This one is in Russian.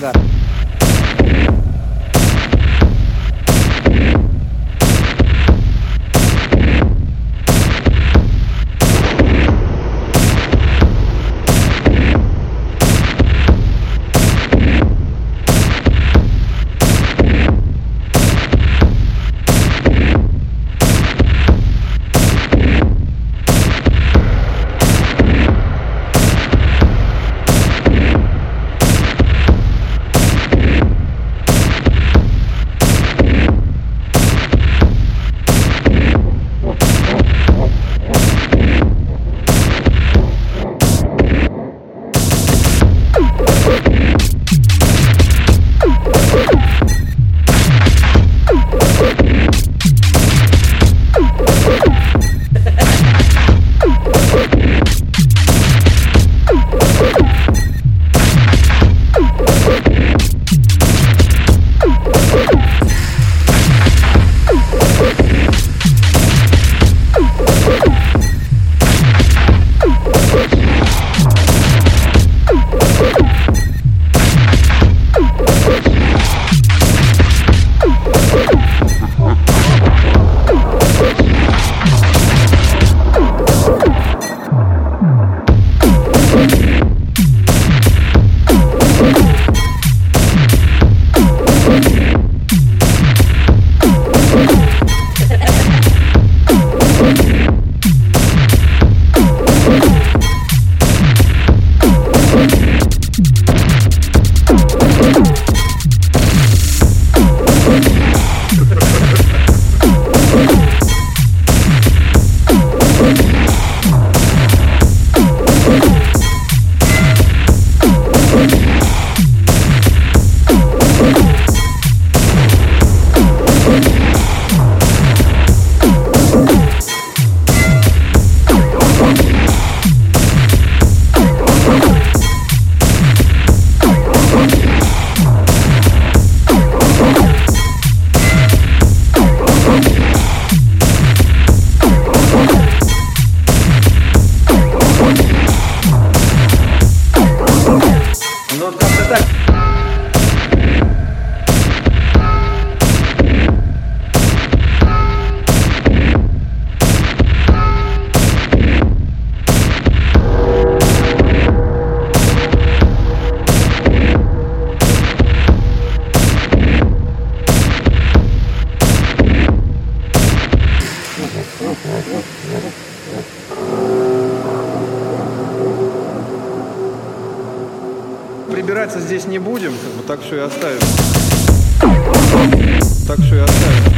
that. Прибираться здесь не будем, как бы так все и оставим. Так все и оставим.